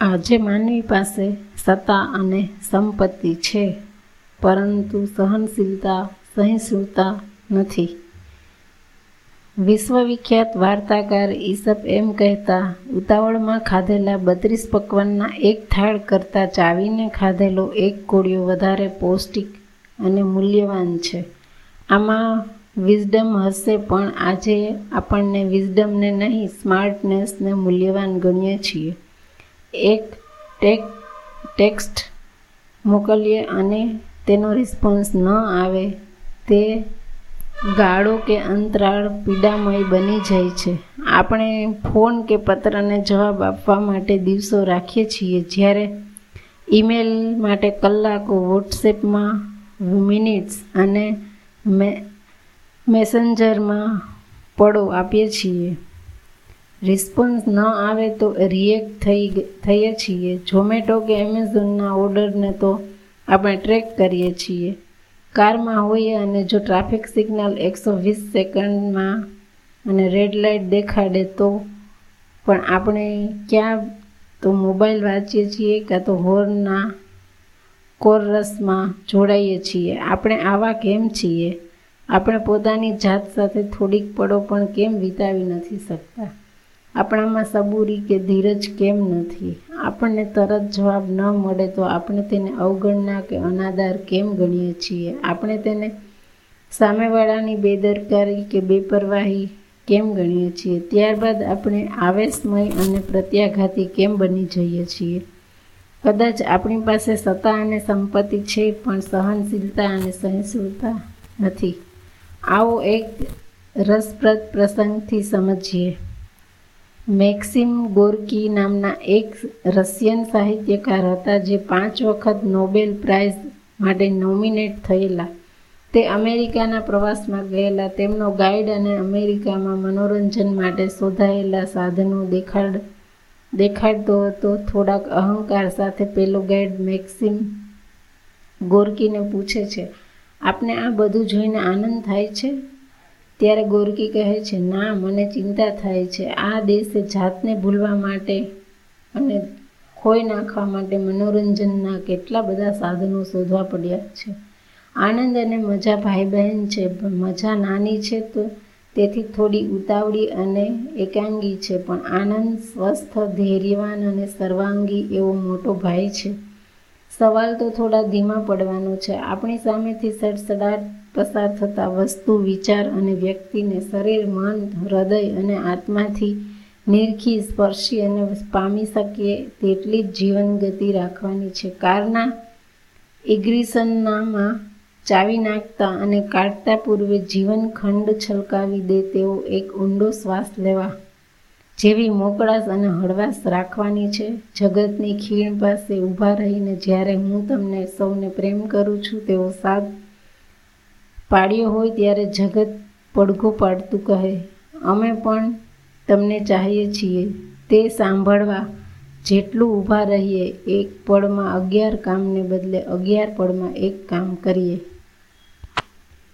આજે માનવી પાસે સત્તા અને સંપત્તિ છે, પરંતુ સહનશીલતા, સહિષ્ણુતા નથી. વિશ્વવિખ્યાત વાર્તાકાર ઈસપ એમ કહેતા, ઉતાવળમાં ખાધેલા બત્રીસ પકવાનના એક થાળ કરતાં ચાવીને ખાધેલો એક કોળિયો વધારે પૌષ્ટિક અને મૂલ્યવાન છે. આમાં વિઝડમ હશે પણ આજે આપણને વિઝડમને નહીં સ્માર્ટનેસને મૂલ્યવાન ગણીએ છીએ. એક ટેક, ટેક્સ્ટ મોકલીએ અને તેનો રિસ્પોન્સ ન આવે, તે ગાળો કે અંતરાળ પીડામય બની જાય છે. આપણે ફોન કે પત્રને જવાબ આપવા માટે દિવસો રાખીએ છીએ. જ્યારે ઈમેલ માટે કલાકો, વોટ્સએપમાં મિનિટ્સ અને મેસેન્જરમાં પડો આપીએ છીએ. રિસ્પોન્સ ન આવે તો રિએક્ટ થઈ થઈએ છીએ. ઝોમેટો કે એમેઝોનના ઓર્ડરને તો આપણે ટ્રેક કરીએ છીએ. કારમાં હોઈએ અને જો ટ્રાફિક સિગ્નલ એકસો વીસ સેકન્ડમાં અને રેડ લાઇટ દેખાડે તો પણ આપણે ક્યાં તો મોબાઈલ વાંચીએ છીએ કાં તો હોર્નના કોરસમાં જોડાઈએ છીએ. આપણે આવા કેમ છીએ? આપણે પોતાની જાત સાથે થોડીક પળો પણ કેમ વિતાવી નથી શકતા? આપણામાં સબૂરી કે ધીરજ કેમ નથી? આપણને તરત જવાબ ન મળે તો આપણે તેને અવગણના કે અનાદાર કેમ ગણીએ છીએ? આપણે તેને સામેવાળાની બેદરકારી કે બેપરવાહી કેમ ગણીએ છીએ? ત્યારબાદ આપણે આવેશમય અને પ્રત્યાઘાતી કેમ બની જઈએ છીએ? કદાચ આપણી પાસે સત્તા અને સંપત્તિ છે, પણ સહનશીલતા અને સહિષ્ણુતા નથી. આવો એક રસપ્રદ પ્રસંગથી સમજીએ. મેક્સિમ ગોર્કી નામના એક રશિયન સાહિત્યકાર હતા જે પાંચ વખત નોબેલ પ્રાઇઝ માટે નોમિનેટ થયેલા. તે અમેરિકાના પ્રવાસમાં ગયેલા. તેમનો ગાઈડ અને અમેરિકામાં મનોરંજન માટે શોધાયેલા સાધનો દેખાડ, દેખાડતો હતો. થોડાક અહંકાર સાથે પેલો ગાઈડ મેક્સિમ ગોર્કીને પૂછે છે, આપને આ બધું જોઈને આનંદ થાય છે? ત્યારે ગોરકી કહે છે, ના, મને ચિંતા થાય છે. આ દેશે જાતને ભૂલવા માટે અને ખોઈ નાખવા માટે મનોરંજનના કેટલા બધા સાધનો શોધવા પડ્યા છે. આનંદ અને મજા ભાઈ બહેન છે મજા નાની છે તો તેથી થોડી ઉતાવળી અને એકાંગી છે, પણ આનંદ સ્વસ્થ, ધૈર્યવાન અને સર્વાંગી એવો મોટો ભાઈ છે. સવાલ તો થોડા ધીમા પડવાનો છે. આપણી સામેથી સડસડાટ પસાર થતા વસ્તુ, વિચાર અને વ્યક્તિને શરીર, મન, હૃદય અને આત્માથી નિરખી, સ્પર્શી અને પામી શકીએ તેટલી જ જીવન ગતિ રાખવાની છે. કારના ઇગ્રીસનનામાં ચાવી નાખતા અને કાઢતા પૂર્વે જીવન ખંડ છલકાવી દે તેવો એક ઊંડો શ્વાસ લેવા જેવી મોકળાશ અને હળવાશ રાખવાની છે. જગતની ખીણ પાસે ઊભા રહીને જ્યારે હું તમને સૌને પ્રેમ કરું છું તેવો સાથ પાડ્યો હોય ત્યારે જગત પડઘો પાડતું કહે. અમે પણ તમને ચાહીએ છીએ. તે સાંભળવા જેટલું ઊભા રહીએ, એક પળમાં અગિયાર કામને બદલે અગિયાર પળમાં એક કામ કરીએ.